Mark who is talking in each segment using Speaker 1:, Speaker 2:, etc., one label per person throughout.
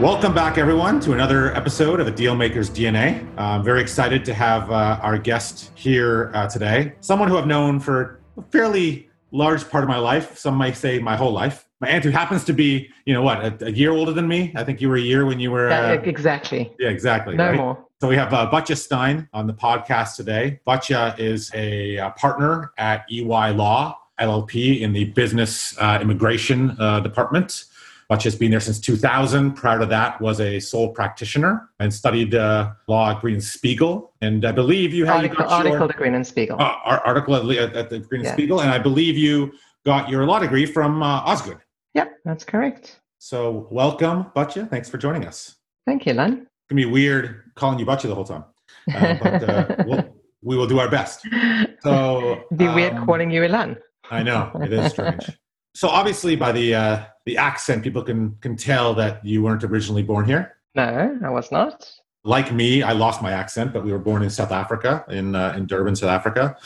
Speaker 1: Welcome back, everyone, to another episode of a Dealmaker's DNA. Uh, I'm very excited to have uh, our guest here uh, today, someone who I've known for a fairly large part of my life. Some might say my whole life. My aunt, who happens to be, you know, what, a, a year older than me. I think you were a year when you were.
Speaker 2: Yeah, exactly.
Speaker 1: Yeah, exactly.
Speaker 2: No
Speaker 1: right?
Speaker 2: more.
Speaker 1: So we have uh, Batia Stein on the podcast today. Batia is a, uh partner at EY Law LLP in the business uh, immigration uh, department. Batia has been there since 2000. Prior to that, was a sole practitioner and studied uh, law at Green and Spiegel. And I believe you had you
Speaker 2: Article,
Speaker 1: your-
Speaker 2: article to Green and Spiegel.
Speaker 1: uh, ar- article at, at, at the Green and
Speaker 2: Yeah.
Speaker 1: Spiegel, and I believe you got your law degree from uh, Osgoode.
Speaker 2: Yep, that's correct.
Speaker 1: So welcome, Batia. Thanks for joining us.
Speaker 2: Thank you, Len.
Speaker 1: It's gonna be weird calling you Batia the whole time, uh, but uh, we'll, we will do our best. So
Speaker 2: Be weird
Speaker 1: um,
Speaker 2: calling you Elan.
Speaker 1: I know it is strange. So obviously, by the uh, the accent, people can can tell that you weren't originally born here.
Speaker 2: No, I was not.
Speaker 1: Like me, I lost my accent, but we were born in South Africa, in uh, in Durban, South Africa.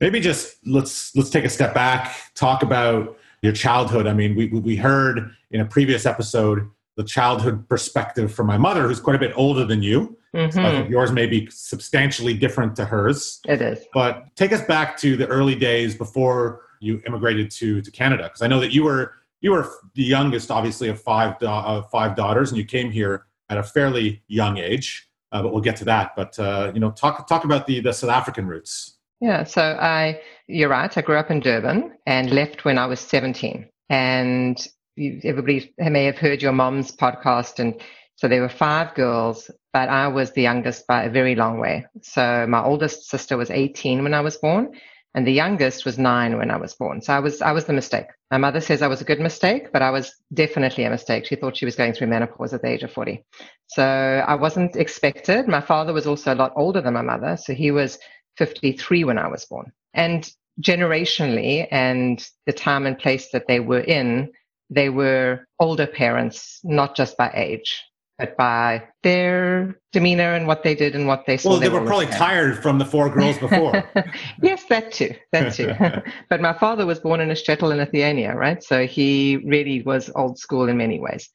Speaker 1: Maybe just let's let's take a step back, talk about your childhood. I mean, we we heard in a previous episode the childhood perspective from my mother, who's quite a bit older than you.
Speaker 2: Mhm,
Speaker 1: So yours may be substantially different to hers.
Speaker 2: It is.
Speaker 1: But take us back to the early days before you immigrated to to Canada, because I know that you were you were the youngest, obviously, of five of five daughters, and you came here at a fairly young age. Uh, but we'll get to that. But uh, you know, talk talk about the the South African roots.
Speaker 2: Yeah, so I, you're right. I grew up in Durban and left when I was 17. And you, everybody may have heard your mom's podcast. And so there were five girls, but I was the youngest by a very long way. So my oldest sister was 18 when I was born, and the youngest was nine when I was born. So I was, I was the mistake. My mother says I was a good mistake, but I was definitely a mistake. She thought she was going through menopause at the age of 40. So I wasn't expected. My father was also a lot older than my mother. So he was 53 when I was born. And generationally and the time and place that they were in, they were older parents, not just by age, but by their demeanor and what they did and what they saw.
Speaker 1: Well, they
Speaker 2: them
Speaker 1: were
Speaker 2: always
Speaker 1: probably tired from the four girls before.
Speaker 2: yes, that too. That too. but my father was born in a shtetl in Lithuania, right? So he really was old school in many ways.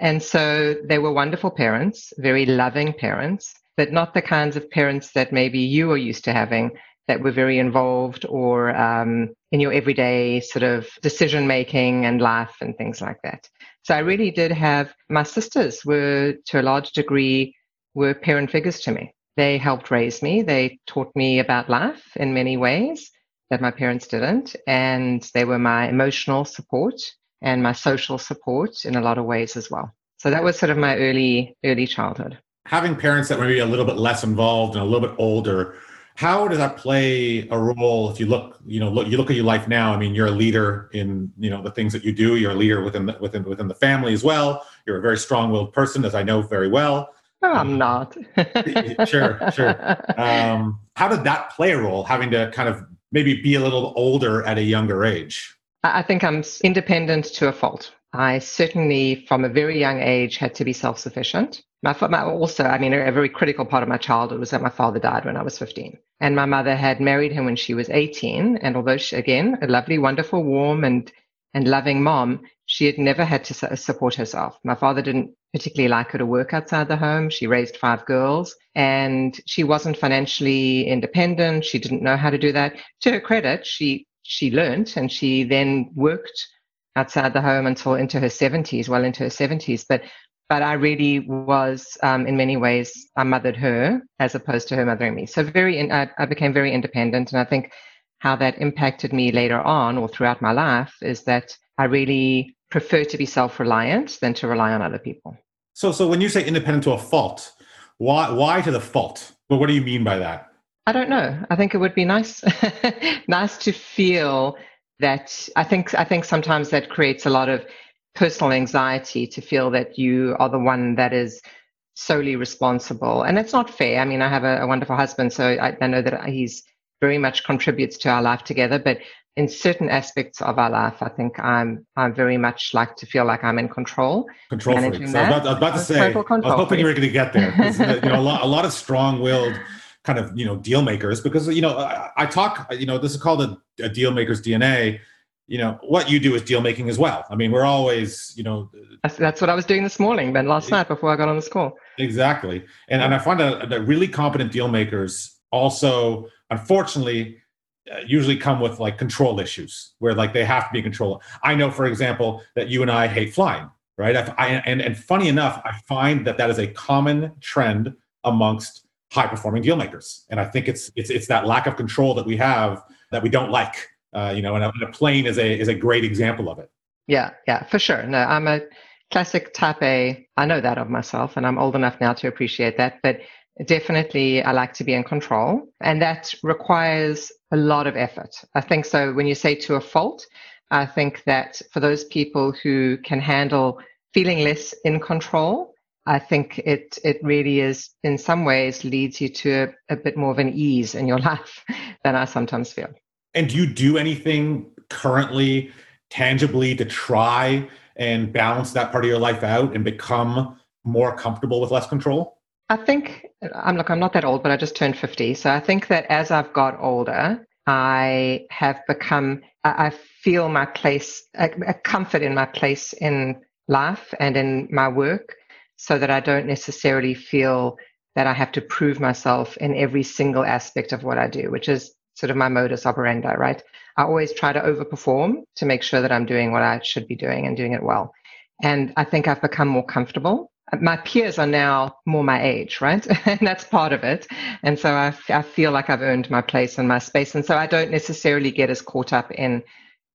Speaker 2: And so they were wonderful parents, very loving parents, but not the kinds of parents that maybe you are used to having that were very involved or um, in your everyday sort of decision making and life and things like that. So I really did have my sisters were to a large degree were parent figures to me. They helped raise me. They taught me about life in many ways that my parents didn't. And they were my emotional support and my social support in a lot of ways as well. So that was sort of my early, early childhood.
Speaker 1: Having parents that were maybe a little bit less involved and a little bit older, how does that play a role if you look, you know, look, you look at your life now? I mean, you're a leader in, you know, the things that you do. You're a leader within the, within within the family as well. You're a very strong-willed person, as I know very well.
Speaker 2: No, I'm not.
Speaker 1: Sure, sure. Um, how did that play a role? Having to kind of maybe be a little older at a younger age.
Speaker 2: I think I'm independent to a fault. I certainly, from a very young age, had to be self sufficient. My, my also, I mean, a, very critical part of my childhood was that my father died when I was 15. And my mother had married him when she was 18. And although she, again, a lovely, wonderful, warm, and, and loving mom, she had never had to su- support herself. My father didn't particularly like her to work outside the home. She raised five girls and she wasn't financially independent. She didn't know how to do that. To her credit, she she learned and she then worked outside the home until into her 70s, well into her 70s. But but I really was, um, in many ways, I mothered her as opposed to her mothering me. So very, in, I, I became very independent, and I think how that impacted me later on or throughout my life is that I really prefer to be self-reliant than to rely on other people.
Speaker 1: So, so when you say independent to a fault, why why to the fault? Well, what do you mean by that?
Speaker 2: I don't know. I think it would be nice, nice to feel that. I think I think sometimes that creates a lot of personal anxiety to feel that you are the one that is solely responsible, and it's not fair. I mean, I have a, a wonderful husband, so I, I know that he's very much contributes to our life together. But in certain aspects of our life, I think I'm I very much like to feel like I'm in control.
Speaker 1: Control freak. So I was about, I was about to say, I was hoping freak. you were going to get there. Uh, you know, a lot, a lot of strong-willed kind of you know deal makers because you know I, I talk you know this is called a, a deal maker's DNA you know what you do is deal making as well. I mean we're always you know
Speaker 2: that's, that's what i was doing this morning then last night before i got on this call.
Speaker 1: Exactly. And, and i find that, that really competent deal makers also unfortunately uh, usually come with like control issues where like they have to be in control. I know for example that you and i hate flying right? I, I, and, and funny enough i find that that is a common trend amongst high performing deal makers. And i think it's it's it's that lack of control that we have that we don't like uh, you know, and a, and a plane is a is a great example of it.
Speaker 2: Yeah, yeah, for sure. No, I'm a classic type A. I know that of myself, and I'm old enough now to appreciate that. But definitely, I like to be in control, and that requires a lot of effort. I think so. When you say to a fault, I think that for those people who can handle feeling less in control, I think it it really is in some ways leads you to a, a bit more of an ease in your life than I sometimes feel.
Speaker 1: And do you do anything currently, tangibly, to try and balance that part of your life out and become more comfortable with less control?
Speaker 2: I think I'm look, I'm not that old, but I just turned 50. So I think that as I've got older, I have become, I feel my place, a, a comfort in my place in life and in my work, so that I don't necessarily feel that I have to prove myself in every single aspect of what I do, which is sort of my modus operandi, right? I always try to overperform to make sure that I'm doing what I should be doing and doing it well. And I think I've become more comfortable. My peers are now more my age, right? and that's part of it. And so I, I feel like I've earned my place and my space. And so I don't necessarily get as caught up in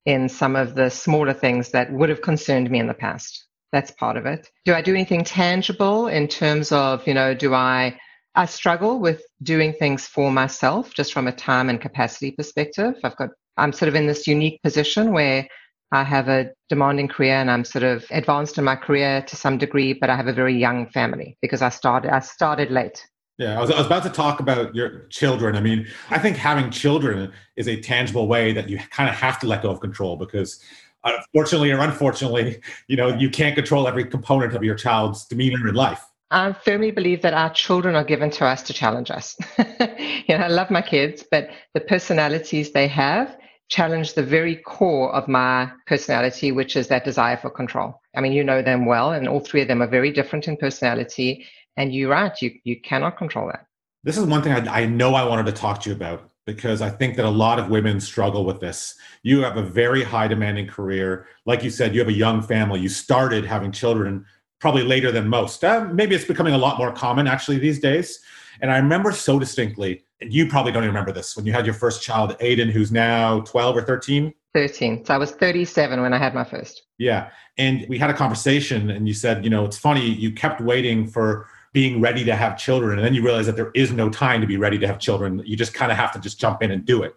Speaker 2: in some of the smaller things that would have concerned me in the past. That's part of it. Do I do anything tangible in terms of, you know, do I I struggle with doing things for myself just from a time and capacity perspective. I've got, I'm sort of in this unique position where I have a demanding career and I'm sort of advanced in my career to some degree, but I have a very young family because I started, I started late.
Speaker 1: Yeah, I was, I was about to talk about your children. I mean, I think having children is a tangible way that you kind of have to let go of control because uh, unfortunately or unfortunately, you know, you can't control every component of your child's demeanor in life.
Speaker 2: I firmly believe that our children are given to us to challenge us. you know, I love my kids, but the personalities they have challenge the very core of my personality, which is that desire for control. I mean, you know them well, and all three of them are very different in personality. And you're right, you, you cannot control that.
Speaker 1: This is one thing I, I know I wanted to talk to you about because I think that a lot of women struggle with this. You have a very high demanding career. Like you said, you have a young family. You started having children probably later than most. Uh, maybe it's becoming a lot more common actually these days. And I remember so distinctly, and you probably don't even remember this, when you had your first child, Aiden, who's now 12 or 13.
Speaker 2: 13. So I was 37 when I had my first.
Speaker 1: Yeah. And we had a conversation, and you said, you know, it's funny, you kept waiting for being ready to have children. And then you realize that there is no time to be ready to have children. You just kind of have to just jump in and do it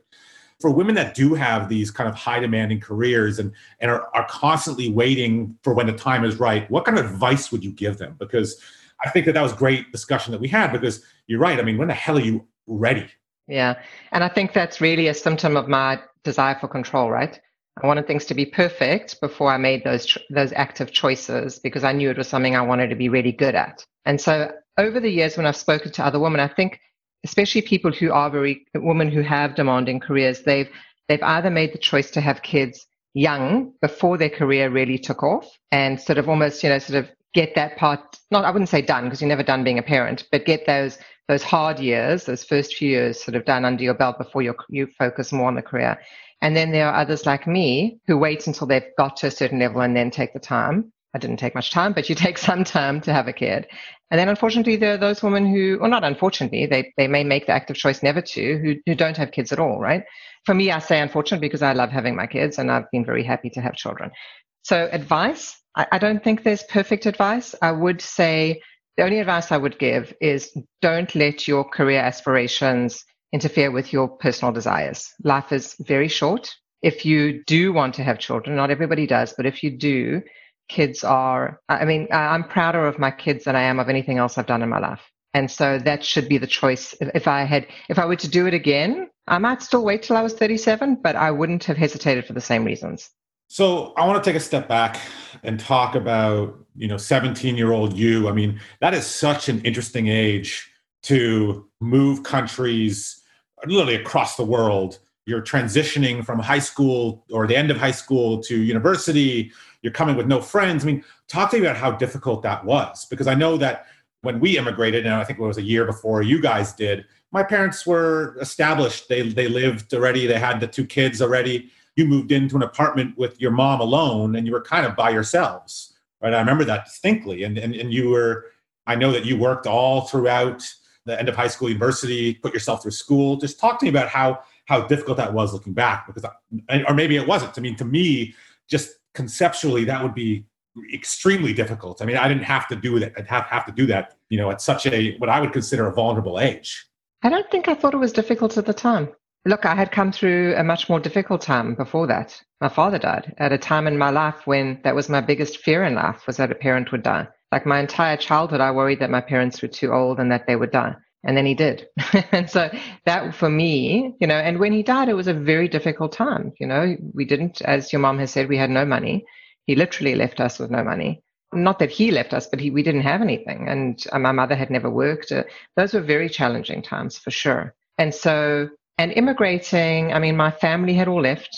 Speaker 1: for women that do have these kind of high demanding careers and, and are, are constantly waiting for when the time is right, what kind of advice would you give them? Because I think that that was great discussion that we had because you're right. I mean, when the hell are you ready?
Speaker 2: Yeah. And I think that's really a symptom of my desire for control, right? I wanted things to be perfect before I made those those active choices because I knew it was something I wanted to be really good at. And so over the years when I've spoken to other women, I think especially people who are very women who have demanding careers, they've they've either made the choice to have kids young before their career really took off and sort of almost, you know, sort of get that part not I wouldn't say done because you're never done being a parent, but get those those hard years, those first few years sort of done under your belt before you you focus more on the career. And then there are others like me who wait until they've got to a certain level and then take the time. I didn't take much time, but you take some time to have a kid. And then unfortunately, there are those women who, or not unfortunately, they, they may make the active choice never to, who, who don't have kids at all, right? For me, I say unfortunately because I love having my kids and I've been very happy to have children. So, advice, I, I don't think there's perfect advice. I would say the only advice I would give is don't let your career aspirations interfere with your personal desires. Life is very short. If you do want to have children, not everybody does, but if you do, kids are, I mean, I'm prouder of my kids than I am of anything else I've done in my life. And so that should be the choice. If I had, if I were to do it again, I might still wait till I was 37, but I wouldn't have hesitated for the same reasons.
Speaker 1: So I want to take a step back and talk about, you know, 17 year old you. I mean, that is such an interesting age to move countries literally across the world. You're transitioning from high school or the end of high school to university. You're coming with no friends. I mean, talk to me about how difficult that was because I know that when we immigrated, and I think it was a year before you guys did, my parents were established. They they lived already. They had the two kids already. You moved into an apartment with your mom alone, and you were kind of by yourselves, right? I remember that distinctly. And and, and you were. I know that you worked all throughout the end of high school, university, put yourself through school. Just talk to me about how how difficult that was looking back, because I, or maybe it wasn't. I mean, to me, just conceptually, that would be extremely difficult. I mean, I didn't have to do that. I'd have, have to do that, you know, at such a what I would consider a vulnerable age.
Speaker 2: I don't think I thought it was difficult at the time. Look, I had come through a much more difficult time before that. My father died at a time in my life when that was my biggest fear in life was that a parent would die. Like my entire childhood, I worried that my parents were too old and that they would die. And then he did. and so that for me, you know, and when he died, it was a very difficult time. You know, we didn't, as your mom has said, we had no money. He literally left us with no money. Not that he left us, but he, we didn't have anything. And uh, my mother had never worked. Uh, those were very challenging times for sure. And so, and immigrating, I mean, my family had all left.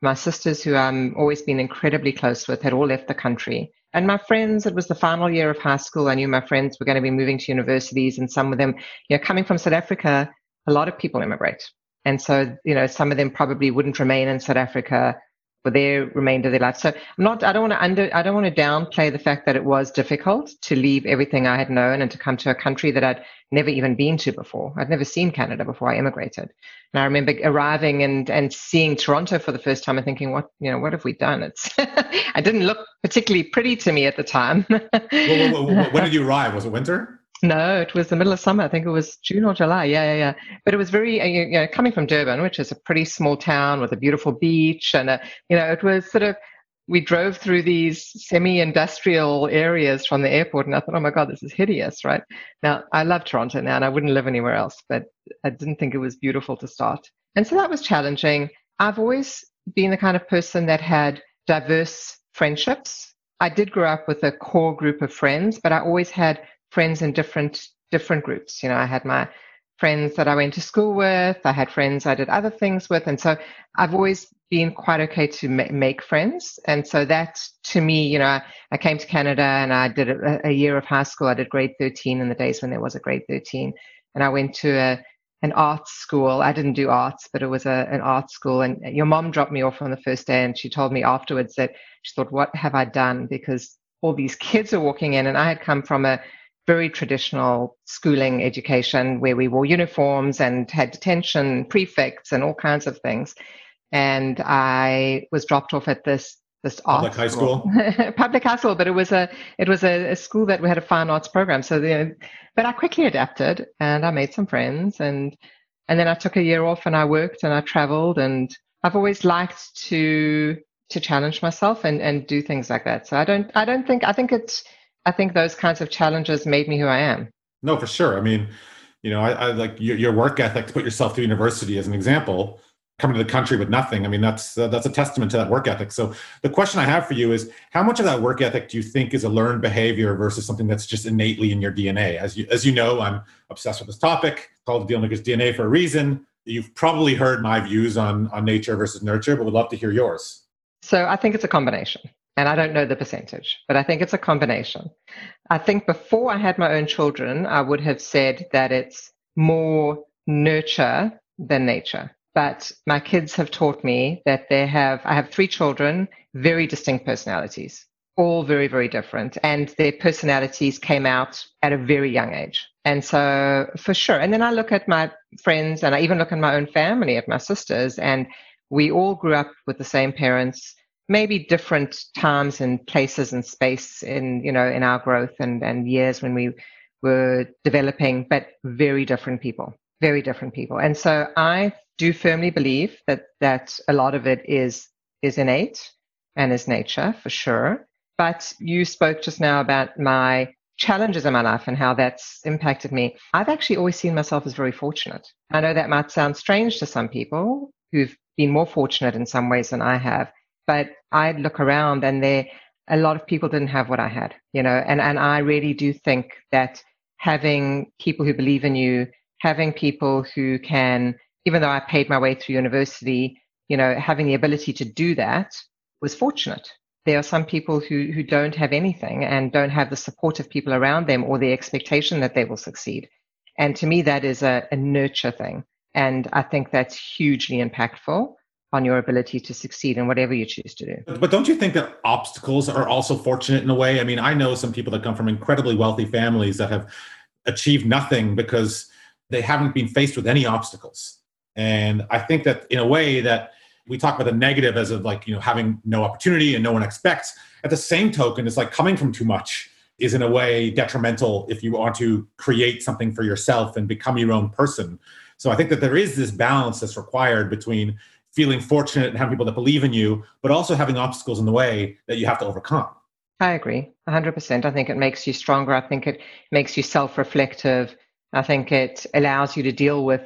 Speaker 2: My sisters, who i've always been incredibly close with, had all left the country. And my friends, it was the final year of high school. I knew my friends were going to be moving to universities, and some of them, you know, coming from South Africa, a lot of people immigrate. And so, you know, some of them probably wouldn't remain in South Africa for their remainder of their life. So I'm not I don't want to under I don't want to downplay the fact that it was difficult to leave everything I had known and to come to a country that I'd never even been to before. I'd never seen Canada before I immigrated. And I remember arriving and and seeing Toronto for the first time and thinking, what you know, what have we done? It's I didn't look particularly pretty to me at the time.
Speaker 1: when did you arrive? Was it winter?
Speaker 2: No, it was the middle of summer. I think it was June or July. Yeah, yeah, yeah. But it was very, uh, you know, coming from Durban, which is a pretty small town with a beautiful beach, and a, you know, it was sort of. We drove through these semi-industrial areas from the airport, and I thought, "Oh my God, this is hideous!" Right now, I love Toronto now, and I wouldn't live anywhere else. But I didn't think it was beautiful to start, and so that was challenging. I've always been the kind of person that had diverse friendships. I did grow up with a core group of friends, but I always had friends in different different groups. You know, I had my friends that I went to school with. I had friends I did other things with, and so I've always been quite okay to ma- make friends. And so that, to me, you know, I, came to Canada and I did a, a, year of high school. I did grade 13 in the days when there was a grade 13, and I went to a an art school. I didn't do arts, but it was a, an art school. And your mom dropped me off on the first day, and she told me afterwards that she thought, "What have I done?" Because all these kids are walking in, and I had come from a very traditional schooling education where we wore uniforms and had detention prefects and all kinds of things. And I was dropped off at this this
Speaker 1: public high school,
Speaker 2: school. public high school, but it was a it was a, a, school that we had a fine arts program. So the, but I quickly adapted and I made some friends and and then I took a year off and I worked and I traveled and I've always liked to to challenge myself and and do things like that. So I don't I don't think I think it's I think those kinds of challenges made me who I am.
Speaker 1: No, for sure. I mean, you know, I, I like your, your, work ethic to put yourself through university as an example. Coming to the country with nothing. I mean, that's uh, that's a testament to that work ethic. So the question I have for you is, how much of that work ethic do you think is a learned behavior versus something that's just innately in your DNA? As you as you know, I'm obsessed with this topic. called the Dealmaker's DNA for a reason. You've probably heard my views on on nature versus nurture, but would love to hear yours.
Speaker 2: So I think it's a combination and I don't know the percentage, but I think it's a combination. I think before I had my own children, I would have said that it's more nurture than nature. But my kids have taught me that they have, I have three children, very distinct personalities, all very, very different. And their personalities came out at a very young age. And so for sure. And then I look at my friends and I even look at my own family, at my sisters, and we all grew up with the same parents maybe different times and places and space in you know in our growth and and years when we were developing but very different people very different people. And so i do firmly believe that that a lot of it is is innate and is nature for sure. But you spoke just now about my challenges in my life and how that's impacted me, I've actually always seen myself as very fortunate. I know that might sound strange to some people who've been more fortunate in some ways than I have, but I look around and there a lot of people didn't have what I had, you know, and, and I really do think that having people who believe in you, having people who can, even though I paid my way through university, you know, having the ability to do that was fortunate there are some people who, who don't have anything and don't have the support of people around them or the expectation that they will succeed. And to me, that is a, a nurture thing. And I think that's hugely impactful on your ability to succeed in whatever you choose to do.
Speaker 1: But don't you think that obstacles are also fortunate in a way? I mean, I know some people that come from incredibly wealthy families that have achieved nothing because they haven't been faced with any obstacles. And I think that in a way that we talk about the negative as of like you know having no opportunity and no one expects at the same token it's like coming from too much is in a way detrimental if you want to create something for yourself and become your own person so i think that there is this balance that's required between feeling fortunate and having people that believe in you but also having obstacles in the way that you have to overcome
Speaker 2: i agree 100% i think it makes you stronger i think it makes you self-reflective i think it allows you to deal with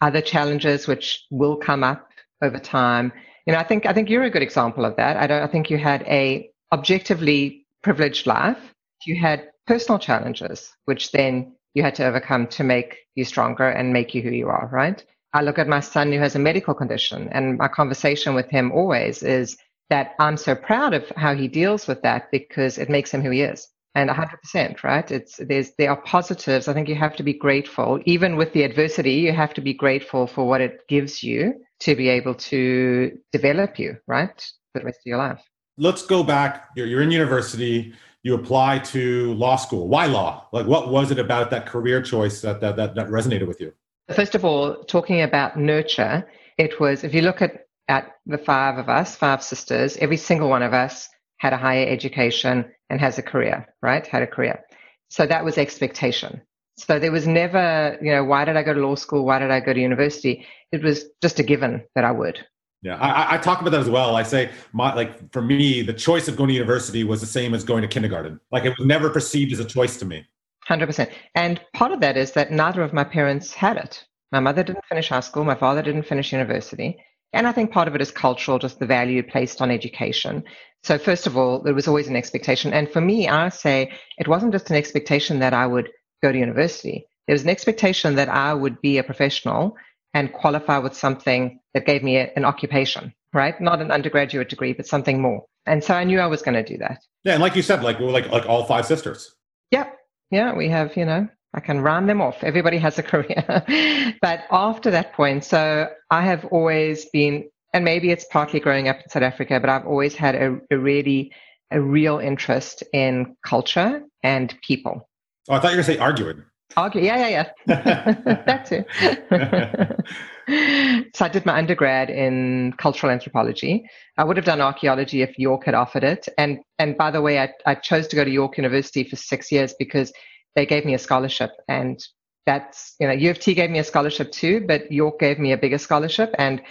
Speaker 2: other challenges which will come up over time. You know, I think I think you're a good example of that. I don't I think you had a objectively privileged life. You had personal challenges, which then you had to overcome to make you stronger and make you who you are, right? I look at my son who has a medical condition, and my conversation with him always is that I'm so proud of how he deals with that because it makes him who he is. And 100%, right? It's there's there are positives. I think you have to be grateful, even with the adversity. You have to be grateful for what it gives you to be able to develop you, right, for the rest of your life.
Speaker 1: Let's go back. You're, you're in university. You apply to law school. Why law? Like, what was it about that career choice that, that, that, that resonated with you?
Speaker 2: First of all, talking about nurture, it was, if you look at, at the five of us, five sisters, every single one of us had a higher education and has a career, right? Had a career. So that was expectation. So there was never, you know, why did I go to law school? Why did I go to university? It was just a given that I would.
Speaker 1: Yeah, I, I, talk about that as well. I say, my like for me, the choice of going to university was the same as going to kindergarten. Like it was never perceived as a choice to me.
Speaker 2: Hundred percent. And part of that is that neither of my parents had it. My mother didn't finish high school. My father didn't finish university. And I think part of it is cultural, just the value placed on education. So first of all, there was always an expectation. And for me, I say it wasn't just an expectation that I would go to university. There was an expectation that I would be a professional and qualify with something that gave me a, an occupation, right? Not an undergraduate degree, but something more. And so I knew I was going to do that.
Speaker 1: Yeah, and like you said, like we are like like all five sisters.
Speaker 2: Yep. Yeah, we have, you know, I can round them off. Everybody has a career. but after that point, so I have always been, and maybe it's partly growing up in South Africa, but I've always had a, a really, a real interest in culture and people.
Speaker 1: Oh, I thought you were going to say arguing.
Speaker 2: Argue, yeah, yeah, yeah. That's it. so I did my undergrad in cultural anthropology. I would have done archaeology if York had offered it. And and by the way, I, I chose to go to York University for six years because they gave me a scholarship. And that's, you know, U of T gave me a scholarship too, but York gave me a bigger scholarship and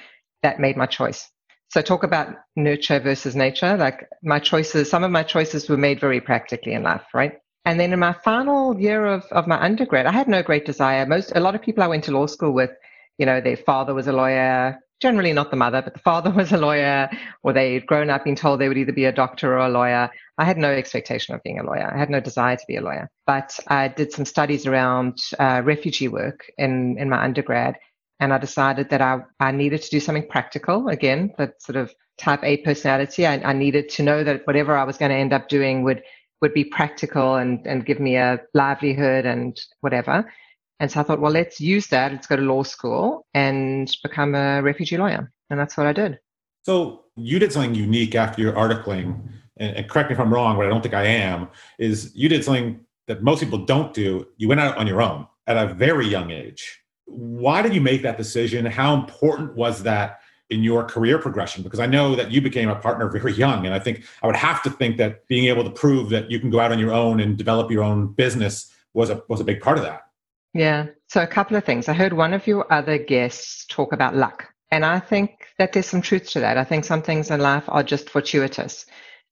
Speaker 2: that made my choice. So talk about nurture versus nature. Like my choices, some of my choices were made very practically in life, right? And then in my final year of, of my undergrad, I had no great desire. Most a lot of people I went to law school with, you know, their father was a lawyer, generally not the mother, but the father was a lawyer, or they'd grown up being told they would either be a doctor or a lawyer. I had no expectation of being a lawyer. I had no desire to be a lawyer. But I did some studies around uh, refugee work in, in my undergrad, and I decided that I, I needed to do something practical. Again, that sort of type A personality. I, I needed to know that whatever I was going to end up doing would would be practical and, and give me a livelihood and whatever. And so I thought, well, let's use that. Let's go to law school and become a refugee lawyer. And that's what I did.
Speaker 1: So you did something unique after your articling, and, and correct me if I'm wrong, but I don't think I am, is you did something that most people don't do. You went out on your own at a very young age. Why did you make that decision? How important was that in your career progression? Because I know that you became a partner very young. And I think I would have to think that being able to prove that you can go out on your own and develop your own business was a, was a big part of that.
Speaker 2: Yeah. So a couple of things. I heard one of your other guests talk about luck. And I think that there's some truth to that. I think some things in life are just fortuitous.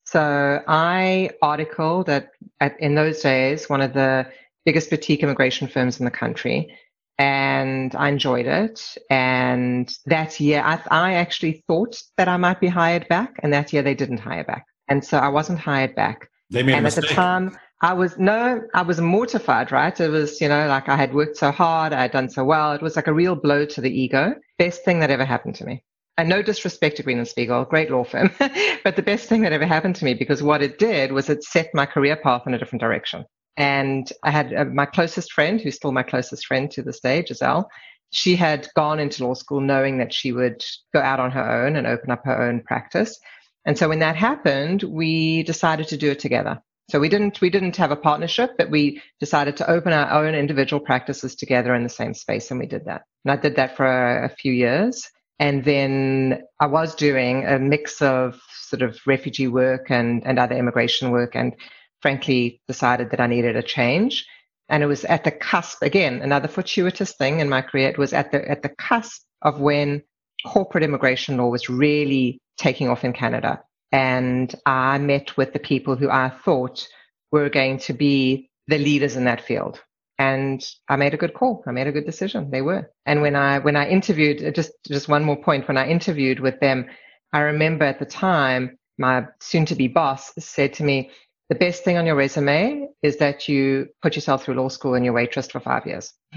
Speaker 2: So I article that at in those days one of the biggest boutique immigration firms in the country, and I enjoyed it. And that year, I, I actually thought that I might be hired back, and that year they didn't hire back, and so I wasn't hired back.
Speaker 1: They made
Speaker 2: and
Speaker 1: at
Speaker 2: the time, I was no, I was mortified, right? It was, you know, like I had worked so hard, I had done so well. It was like a real blow to the ego. Best thing that ever happened to me. And no disrespect to Green and Spiegel, great law firm, but the best thing that ever happened to me because what it did was it set my career path in a different direction. And I had uh, my closest friend, who's still my closest friend to this day, Giselle. She had gone into law school knowing that she would go out on her own and open up her own practice. And so when that happened, we decided to do it together. So we didn't we didn't have a partnership, but we decided to open our own individual practices together in the same space, and we did that. And I did that for a, a few years, and then I was doing a mix of sort of refugee work and and other immigration work, and frankly decided that I needed a change. And it was at the cusp again, another fortuitous thing in my career. It was at the at the cusp of when corporate immigration law was really taking off in Canada. And I met with the people who I thought were going to be the leaders in that field. And I made a good call. I made a good decision. They were. And when I when I interviewed, uh, just just one more point, when I interviewed with them, I remember at the time my soon to be boss said to me, the best thing on your resume is that you put yourself through law school and you waitress for five years.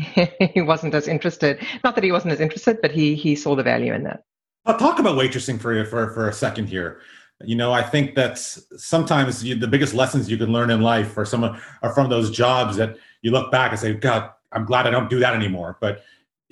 Speaker 2: he wasn't as interested. Not that he wasn't as interested, but he he saw the value in that.
Speaker 1: I'll talk about waitressing for for for a second here. You know, I think that sometimes you, the biggest lessons you can learn in life are some are from those jobs that you look back and say, God, I'm glad I don't do that anymore. But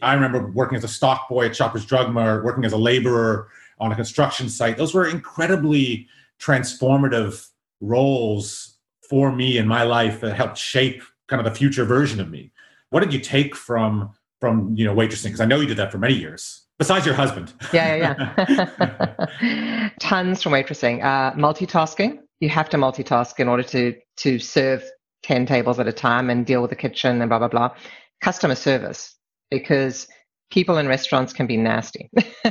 Speaker 1: I remember working as a stock boy at Shoppers Drug Mart, working as a laborer on a construction site. Those were incredibly transformative roles for me in my life that helped shape kind of the future version of me. What did you take from from you know waitressing? Because I know you did that for many years. Besides your husband.
Speaker 2: Yeah, yeah, yeah. Tons from waitressing. Uh, multitasking. You have to multitask in order to to serve 10 tables at a time and deal with the kitchen and blah, blah, blah. Customer service, because people in restaurants can be nasty,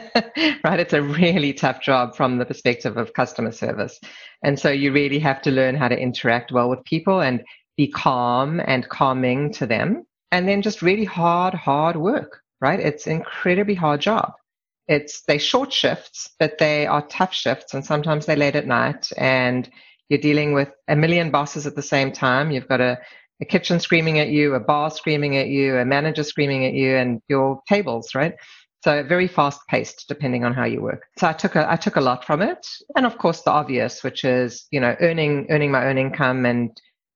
Speaker 2: right? It's a really tough job from the perspective of customer service. And so you really have to learn how to interact well with people and be calm and calming to them. And then just really hard, hard work right? It's incredibly hard job. It's they short shifts, but they are tough shifts, and sometimes they're late at night, and you're dealing with a million bosses at the same time. You've got a, a kitchen screaming at you, a bar screaming at you, a manager screaming at you, and your tables, right? So very fast paced, depending on how you work. So I took a I took a lot from it, and of course the obvious, which is you know earning earning my own income and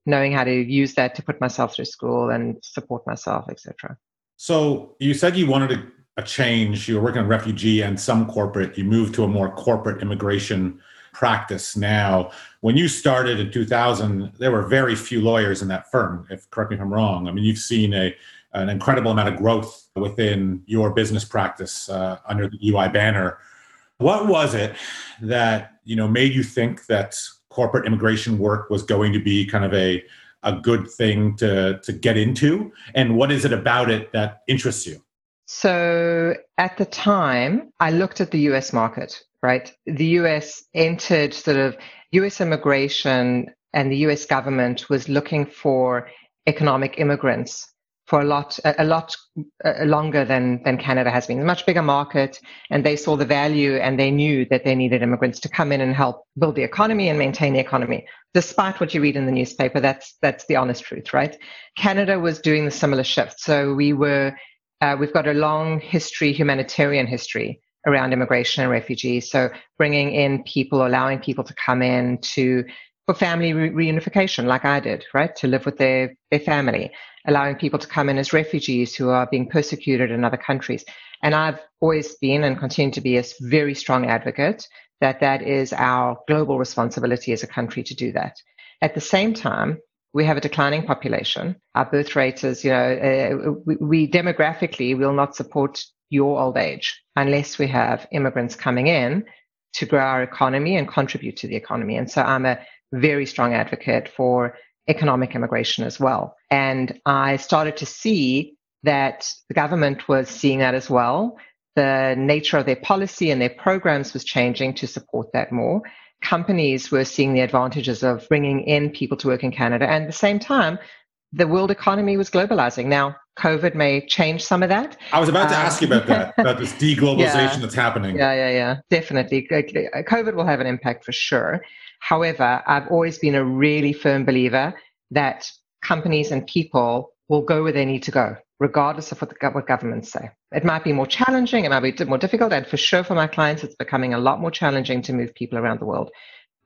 Speaker 2: knowing how to use that to put myself through school and support myself, etc.
Speaker 1: So you said you wanted a, a change. You were working on refugee and some corporate. You moved to a more corporate immigration practice now. When you started in 2000, there were very few lawyers in that firm. If correct me if I'm wrong. I mean, you've seen a an incredible amount of growth within your business practice uh, under the EY banner. What was it that you know made you think that corporate immigration work was going to be kind of a a good thing to to get into and what is it about it that interests you
Speaker 2: so at the time i looked at the us market right the us entered sort of us immigration and the us government was looking for economic immigrants for a lot a, lot uh, longer than than Canada has been. A much bigger market, and they saw the value, and they knew that they needed immigrants to come in and help build the economy and maintain the economy. Despite what you read in the newspaper, that's that's the honest truth, right? Canada was doing the similar shift, so we were uh, we've got a long history, humanitarian history around immigration and refugees. So bringing in people, allowing people to come in to for family re- reunification, like I did, right, to live with their their family allowing people to come in as refugees who are being persecuted in other countries. And I've always been and continue to be a very strong advocate that that is our global responsibility as a country to do that. At the same time, we have a declining population. Our birth rate is, you know, uh, we, we demographically will not support your old age unless we have immigrants coming in to grow our economy and contribute to the economy. And so I'm a very strong advocate for economic immigration as well. And I started to see that the government was seeing that as well. The nature of their policy and their programs was changing to support that more. companies were seeing the advantages of bringing in people to work in Canada. And at the same time, the world economy was globalizing. Now, COVID may change some of that.
Speaker 1: I was about to um, ask you about that, about this deglobalization yeah, that's happening.
Speaker 2: Yeah, yeah, yeah, definitely. COVID will have an impact for sure. However, I've always been a really firm believer that companies and people will go where they need to go, regardless of what, the, what governments say. It might be more challenging, it might be more difficult, and for sure for my clients, it's becoming a lot more challenging to move people around the world.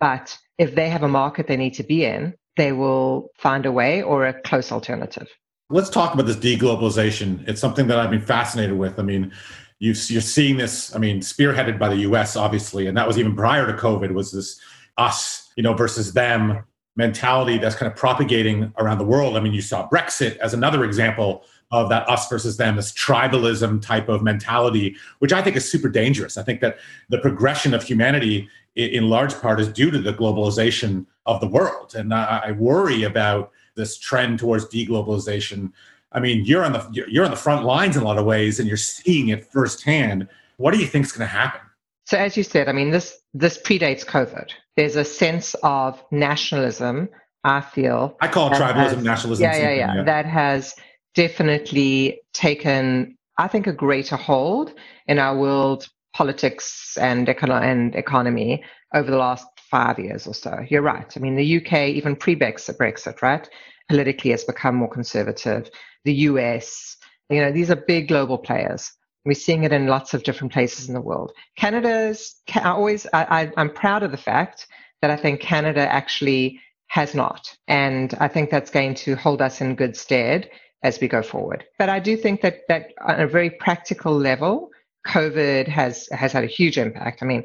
Speaker 2: But if they have a market they need to be in, they will find a way or a close alternative.
Speaker 1: Let's talk about this deglobalization. It's something that I've been fascinated with. I mean, you, are seeing this. I mean, spearheaded by the U.S. obviously, and that was even prior to COVID. Was this us, you know, versus them mentality that's kind of propagating around the world? I mean, you saw Brexit as another example of that us versus them, this tribalism type of mentality, which I think is super dangerous. I think that the progression of humanity, in large part, is due to the globalization of the world, and I worry about this trend towards deglobalization. I mean, you're on the you're on the front lines in a lot of ways, and you're seeing it firsthand. What do you think is going to happen?
Speaker 2: So, as you said, I mean, this this predates COVID. There's a sense of nationalism. I feel
Speaker 1: I call it tribalism, has, nationalism.
Speaker 2: Yeah, yeah, yeah, yeah. That has definitely taken, I think, a greater hold in our world politics and, econo- and economy over the last five years or so. You're right. I mean, the UK, even pre Brexit, right, politically has become more conservative. The US, you know, these are big global players. We're seeing it in lots of different places in the world. Canada's, I always, I, I, I'm proud of the fact that I think Canada actually has not. And I think that's going to hold us in good stead as we go forward. But I do think that that on a very practical level, COVID has has had a huge impact. I mean,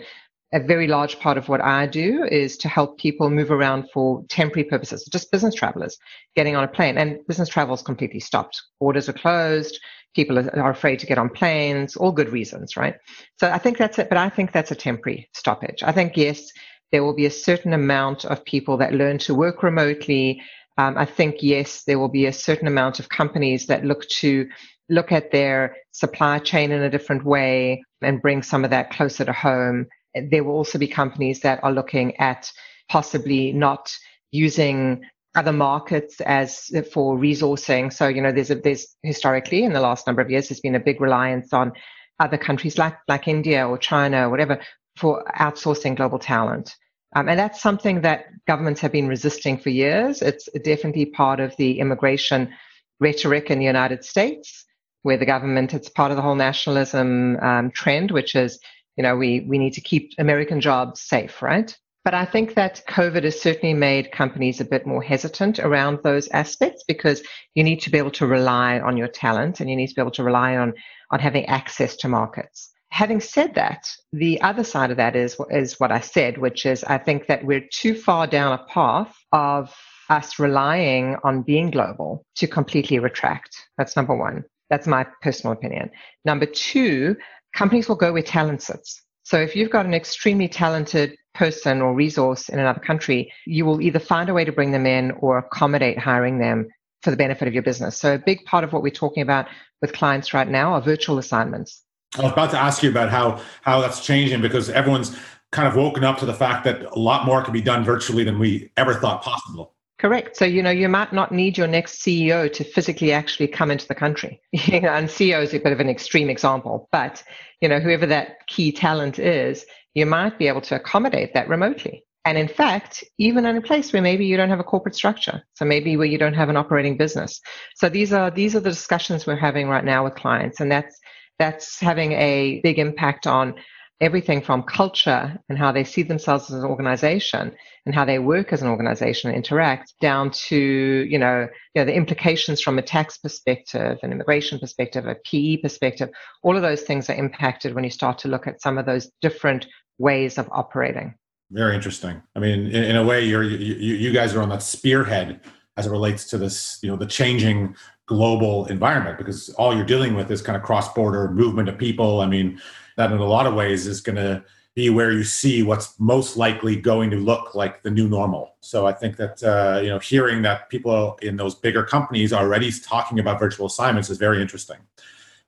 Speaker 2: a very large part of what I do is to help people move around for temporary purposes, just business travelers getting on a plane. And business travel is completely stopped. Borders are closed. People are afraid to get on planes, all good reasons, right? So I think that's it. But I think that's a temporary stoppage. I think, yes, there will be a certain amount of people that learn to work remotely. Um, I think, yes, there will be a certain amount of companies that look to look at their supply chain in a different way and bring some of that closer to home there will also be companies that are looking at possibly not using other markets as for resourcing. So, you know, there's a, there's historically in the last number of years, there's been a big reliance on other countries like, like India or China or whatever for outsourcing global talent. Um, and that's something that governments have been resisting for years. It's definitely part of the immigration rhetoric in the United States, where the government, it's part of the whole nationalism um, trend, which is you know, we, we need to keep American jobs safe, right? But I think that COVID has certainly made companies a bit more hesitant around those aspects because you need to be able to rely on your talent and you need to be able to rely on, on having access to markets. Having said that, the other side of that is, is what I said, which is I think that we're too far down a path of us relying on being global to completely retract. That's number one. That's my personal opinion. Number two, companies will go where talent sits. So if you've got an extremely talented person or resource in another country, you will either find a way to bring them in or accommodate hiring them for the benefit of your business. So a big part of what we're talking about with clients right now are virtual assignments.
Speaker 1: I was about to ask you about how how that's changing because everyone's kind of woken up to the fact that a lot more can be done virtually than we ever thought possible.
Speaker 2: Correct. So, you know, you might not need your next CEO to physically actually come into the country. and CEO is a bit of an extreme example, but, you know, whoever that key talent is, you might be able to accommodate that remotely. And in fact, even in a place where maybe you don't have a corporate structure, so maybe where you don't have an operating business. So these are these are the discussions we're having right now with clients, and that's that's having a big impact on everything from culture and how they see themselves as an organization and how they work as an organization and interact down to you know, you know the implications from a tax perspective an immigration perspective a pe perspective. All of those things are impacted when you start to look at some of those different ways of operating.
Speaker 1: Very interesting. I mean in, in a way you're you, you guys are on that spearhead as it relates to this you know the changing global environment because all you're dealing with is kind of cross-border movement of people. I mean that in a lot of ways is going to be where you see what's most likely going to look like the new normal. So I think that uh, you know hearing that people in those bigger companies are already talking about virtual assignments is very interesting.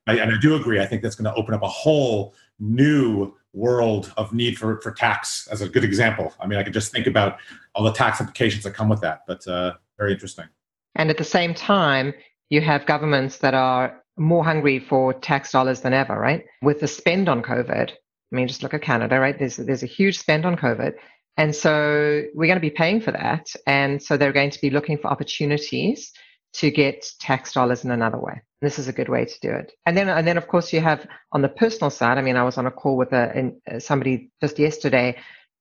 Speaker 1: I, and I do agree. I think that's going to open up a whole new world of need for, for tax as a good example. I mean, I could just think about all the tax implications that come with that, but uh, very interesting.
Speaker 2: And at the same time, you have governments that are more hungry for tax dollars than ever, right? With the spend on COVID, I mean, just look at Canada, right? There's there's a huge spend on COVID, and so we're going to be paying for that, and so they're going to be looking for opportunities to get tax dollars in another way. This is a good way to do it. And then, and then of course, you have on the personal side. I mean, I was on a call with a, uh, somebody just yesterday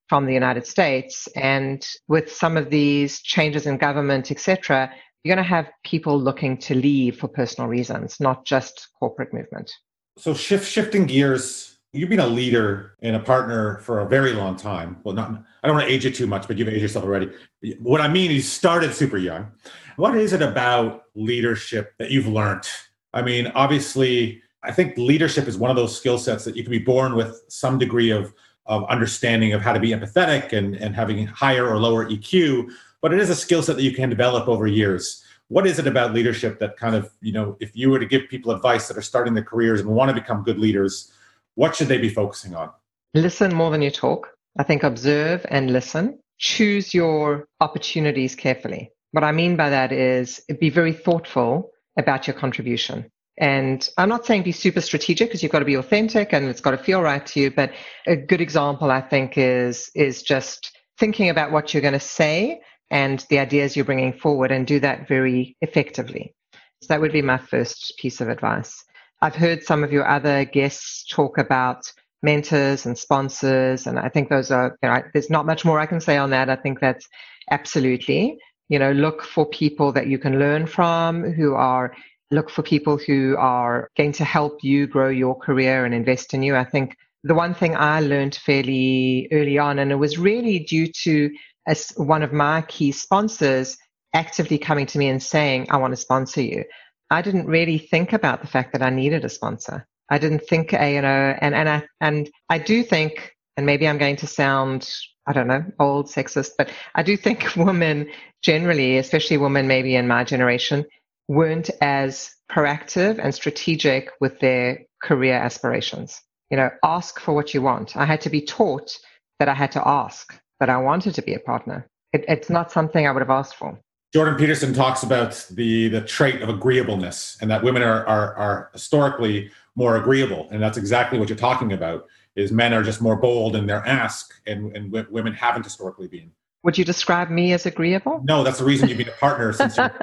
Speaker 2: from the United States, and with some of these changes in government, etc., you're going to have people looking to leave for personal reasons, not just corporate movement.
Speaker 1: So, shift shifting gears. You've been a leader and a partner for a very long time. Well, not I don't want to age you too much, but you've aged yourself already. What I mean, is you started super young. What is it about leadership that you've learned? I mean, obviously, I think leadership is one of those skill sets that you can be born with some degree of, of understanding of how to be empathetic and, and having higher or lower EQ, but it is a skill set that you can develop over years. What is it about leadership that kind of, you know, if you were to give people advice that are starting their careers and want to become good leaders, what should they be focusing on?
Speaker 2: Listen more than you talk. I think observe and listen. Choose your opportunities carefully. What I mean by that is be very thoughtful about your contribution. And I'm not saying be super strategic because you've got to be authentic and it's got to feel right to you. But a good example, I think, is is just thinking about what you're going to say and the ideas you're bringing forward, and do that very effectively. So that would be my first piece of advice. I've heard some of your other guests talk about mentors and sponsors, and I think those are. You know, there's not much more I can say on that. I think that's absolutely you know look for people that you can learn from who are look for people who are going to help you grow your career and invest in you i think the one thing i learned fairly early on and it was really due to as one of my key sponsors actively coming to me and saying i want to sponsor you i didn't really think about the fact that i needed a sponsor i didn't think a, you know and and i and i do think and maybe i'm going to sound I don't know, old sexist, but I do think women generally, especially women maybe in my generation, weren't as proactive and strategic with their career aspirations. You know, ask for what you want. I had to be taught that I had to ask that I wanted to be a partner. It, it's not something I would have asked for.
Speaker 1: Jordan Peterson talks about the the trait of agreeableness and that women are, are, are historically more agreeable. And that's exactly what you're talking about is men are just more bold in their ask and, and w- women haven't historically been.
Speaker 2: Would you describe me as agreeable?
Speaker 1: No, that's the reason you've been a partner since you're.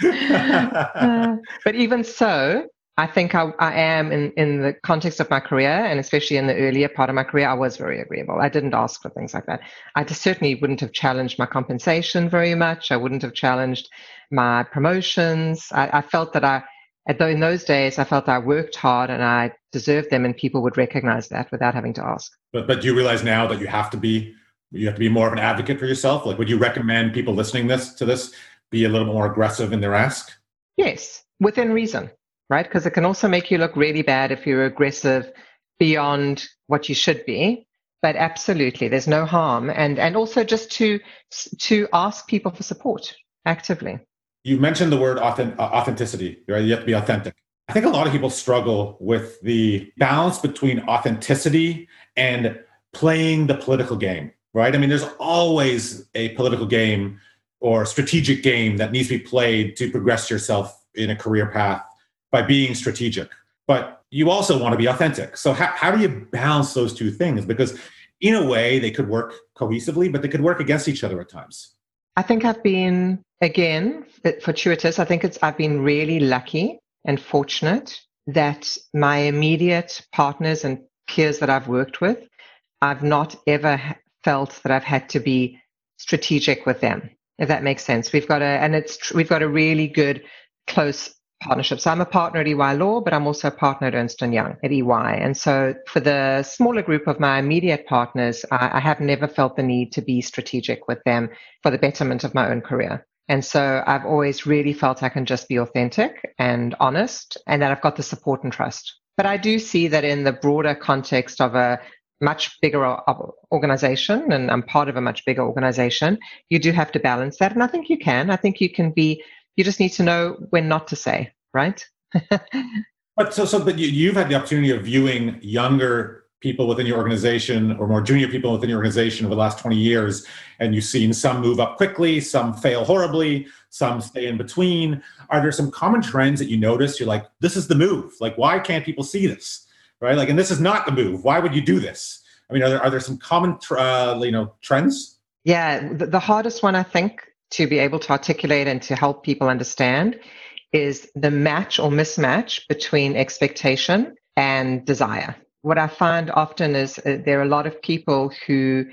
Speaker 2: uh, but even so, I think I, I, am in, in the context of my career, and especially in the earlier part of my career, I was very agreeable. I didn't ask for things like that. I just certainly wouldn't have challenged my compensation very much. I wouldn't have challenged my promotions. I, I felt that I though in those days I felt I worked hard and I deserved them, and people would recognize that without having to ask.
Speaker 1: But but do you realize now that you have to be you have to be more of an advocate for yourself? Like, would you recommend people listening this to this be a little more aggressive in their ask?
Speaker 2: Yes, within reason, right? Because it can also make you look really bad if you're aggressive beyond what you should be. But absolutely, there's no harm, and and also just to to ask people for support actively
Speaker 1: you mentioned the word authentic, uh, authenticity, right? You have to be authentic. I think a lot of people struggle with the balance between authenticity and playing the political game, right? I mean, there's always a political game or strategic game that needs to be played to progress yourself in a career path by being strategic. But you also want to be authentic. So, how, how do you balance those two things? Because, in a way, they could work cohesively, but they could work against each other at times.
Speaker 2: I think I've been again fortuitous. I think it's I've been really lucky and fortunate that my immediate partners and peers that I've worked with, I've not ever felt that I've had to be strategic with them. If that makes sense, we've got a and it's we've got a really good close partnerships. I'm a partner at EY Law, but I'm also a partner at Ernst & Young at EY. And so for the smaller group of my immediate partners, I, I have never felt the need to be strategic with them for the betterment of my own career. And so I've always really felt I can just be authentic and honest and that I've got the support and trust. But I do see that in the broader context of a much bigger organization, and I'm part of a much bigger organization, you do have to balance that. And I think you can. I think you can be you just need to know when not to say, right?
Speaker 1: but so, so, but you, you've had the opportunity of viewing younger people within your organization or more junior people within your organization over the last 20 years and you've seen some move up quickly some fail horribly some stay in between. Are there some common trends that you notice? You're like this is the move. Like why can't people see this? Right? Like and this is not the move. Why would you do this? I mean are there, are there some common uh, you know trends?
Speaker 2: Yeah the, the hardest one i think to be able to articulate and to help people understand is the match or mismatch between expectation and desire what I find often is uh, there are a lot of people who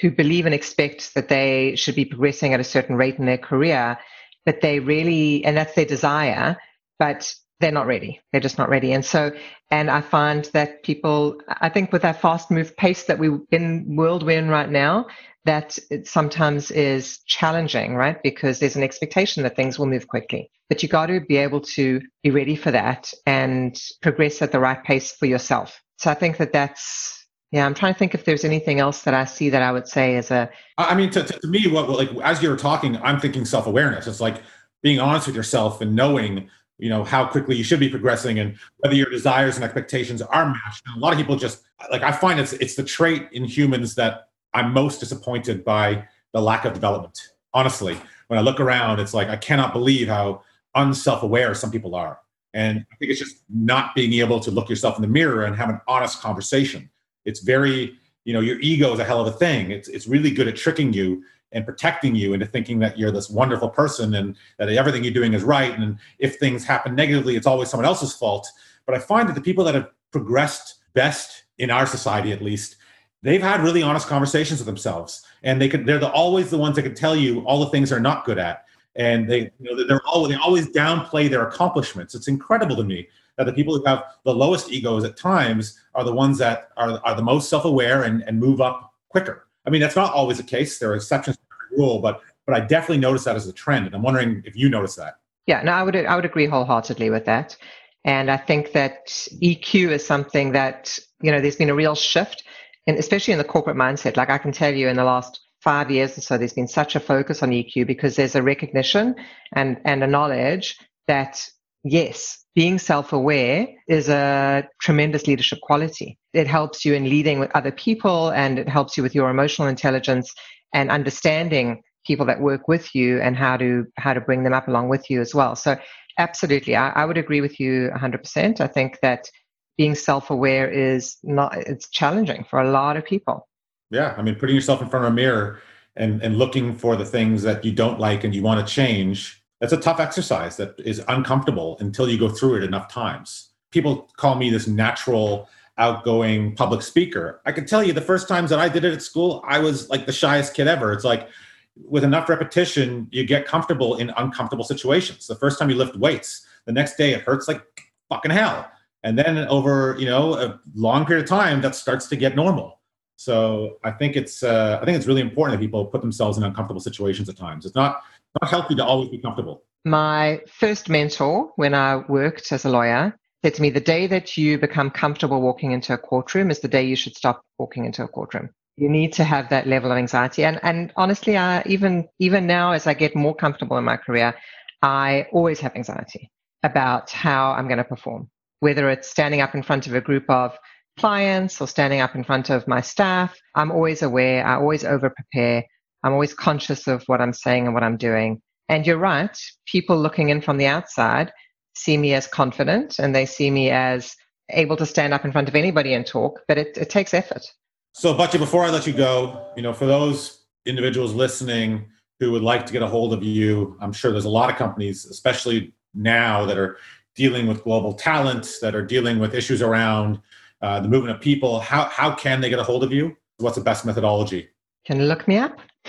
Speaker 2: who believe and expect that they should be progressing at a certain rate in their career, but they really and that's their desire, but they're not ready. They're just not ready. And so, and I find that people, I think with that fast move pace that we in world we're in right now, that sometimes is challenging, right? Because there's an expectation that things will move quickly. But you got to be able to be ready for that and progress at the right pace for yourself. So I think that that's yeah. I'm trying to think if there's anything else that I see that I would say as a.
Speaker 1: I mean, to, to me, what like as you were talking, I'm thinking self awareness. It's like being honest with yourself and knowing you know how quickly you should be progressing and whether your desires and expectations are matched. And a lot of people just like I find it's it's the trait in humans that I'm most disappointed by the lack of development. Honestly, when I look around, it's like I cannot believe how unself aware some people are. And I think it's just not being able to look yourself in the mirror and have an honest conversation. It's very, you know, your ego is a hell of a thing. It's it's really good at tricking you and protecting you into thinking that you're this wonderful person and that everything you're doing is right. And if things happen negatively, it's always someone else's fault. But I find that the people that have progressed best in our society, at least, they've had really honest conversations with themselves, and they could they're the, always the ones that can tell you all the things they're not good at and they you know they're always they always downplay their accomplishments. It's incredible to me that the people who have the lowest egos at times are the ones that are, are the most self-aware and, and move up quicker. I mean, that's not always the case. There are exceptions to the rule, but but I definitely notice that as a trend, and I'm wondering if you notice that.
Speaker 2: Yeah, no, I would I would agree wholeheartedly with that, and I think that EQ is something that you know there's been a real shift, and especially in the corporate mindset. Like I can tell you, in the last five years or so, there's been such a focus on EQ because there's a recognition and, and a knowledge that, yes, being self aware is a tremendous leadership quality. It helps you in leading with other people and it helps you with your emotional intelligence and understanding people that work with you and how to how to bring them up along with you as well. So absolutely, I, I would agree with you 100%. I think that being self-aware is not it's challenging for a lot of people
Speaker 1: yeah, I mean, putting yourself in front of a mirror and and looking for the things that you don't like and you want to change. That's a tough exercise that is uncomfortable until you go through it enough times. People call me this natural outgoing public speaker. I can tell you the first times that I did it at school, I was like the shyest kid ever. It's like with enough repetition, you get comfortable in uncomfortable situations. The first time you lift weights, the next day it hurts like fucking hell. And then over, you know, a long period of time, that starts to get normal. So I think it's uh, I think it's really important that people put themselves in uncomfortable situations at times. It's not not healthy to always be comfortable.
Speaker 2: My first mentor, when I worked as a lawyer, said to me, "The day that you become comfortable walking into a courtroom is the day you should stop walking into a courtroom." You need to have that level of anxiety, and and honestly, I even even now as I get more comfortable in my career, I always have anxiety about how I'm going to perform, whether it's standing up in front of a group of clients or standing up in front of my staff, I'm always aware, I always over prepare, I'm always conscious of what I'm saying and what I'm doing. And you're right, people looking in from the outside see me as confident and they see me as able to stand up in front of anybody and talk, but it, it takes effort.
Speaker 1: So, Batia, before I let you go, you know, for those individuals listening who would like to get a hold of you, I'm sure there's a lot of companies, especially now, that are dealing with global talent, that are dealing with issues around uh, the movement of people, how, how can they get a hold of you? What's the best methodology?
Speaker 2: Can you look me up?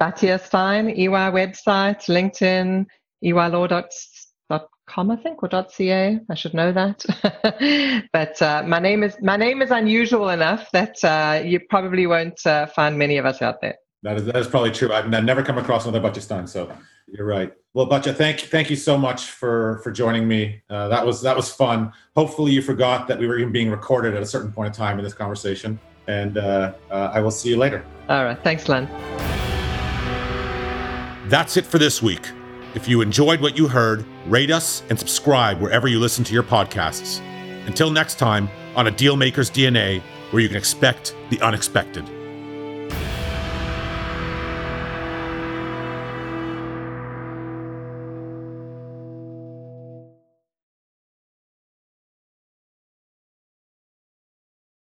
Speaker 2: Batia Stein, EY website, LinkedIn, eylaw.com, I think, or .ca. I should know that. but uh, my name is my name is unusual enough that uh, you probably won't uh, find many of us out there.
Speaker 1: That is, that is probably true. I've, I've never come across another Batia Stein, so you're right. Well, Batia, thank thank you so much for for joining me. Uh, that was that was fun. Hopefully, you forgot that we were even being recorded at a certain point in time in this conversation. And uh, uh, I will see you later.
Speaker 2: All right. Thanks, Len.
Speaker 1: That's it for this week. If you enjoyed what you heard, rate us and subscribe wherever you listen to your podcasts. Until next time, on a Dealmaker's DNA, where you can expect the unexpected.